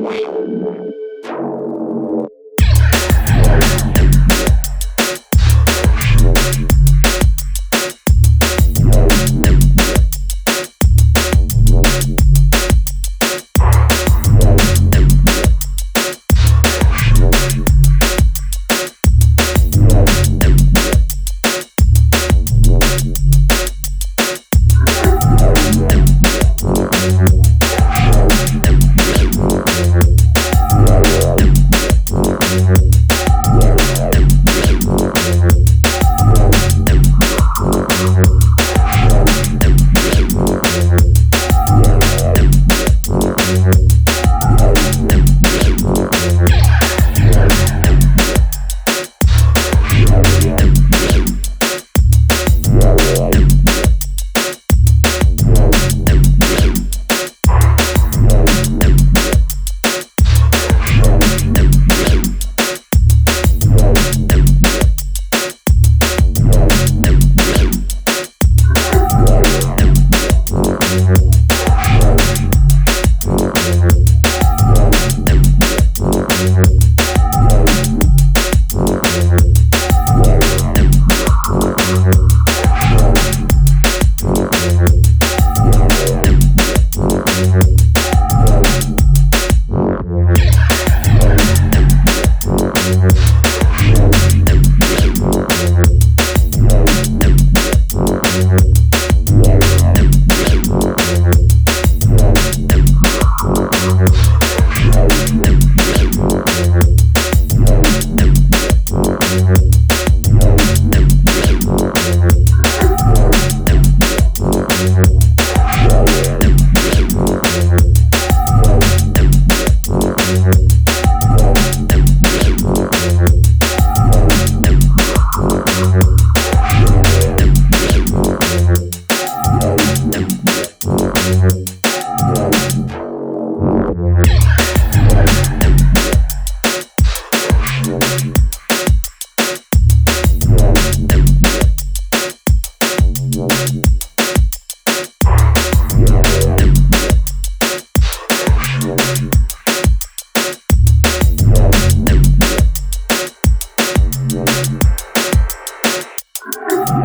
Wow.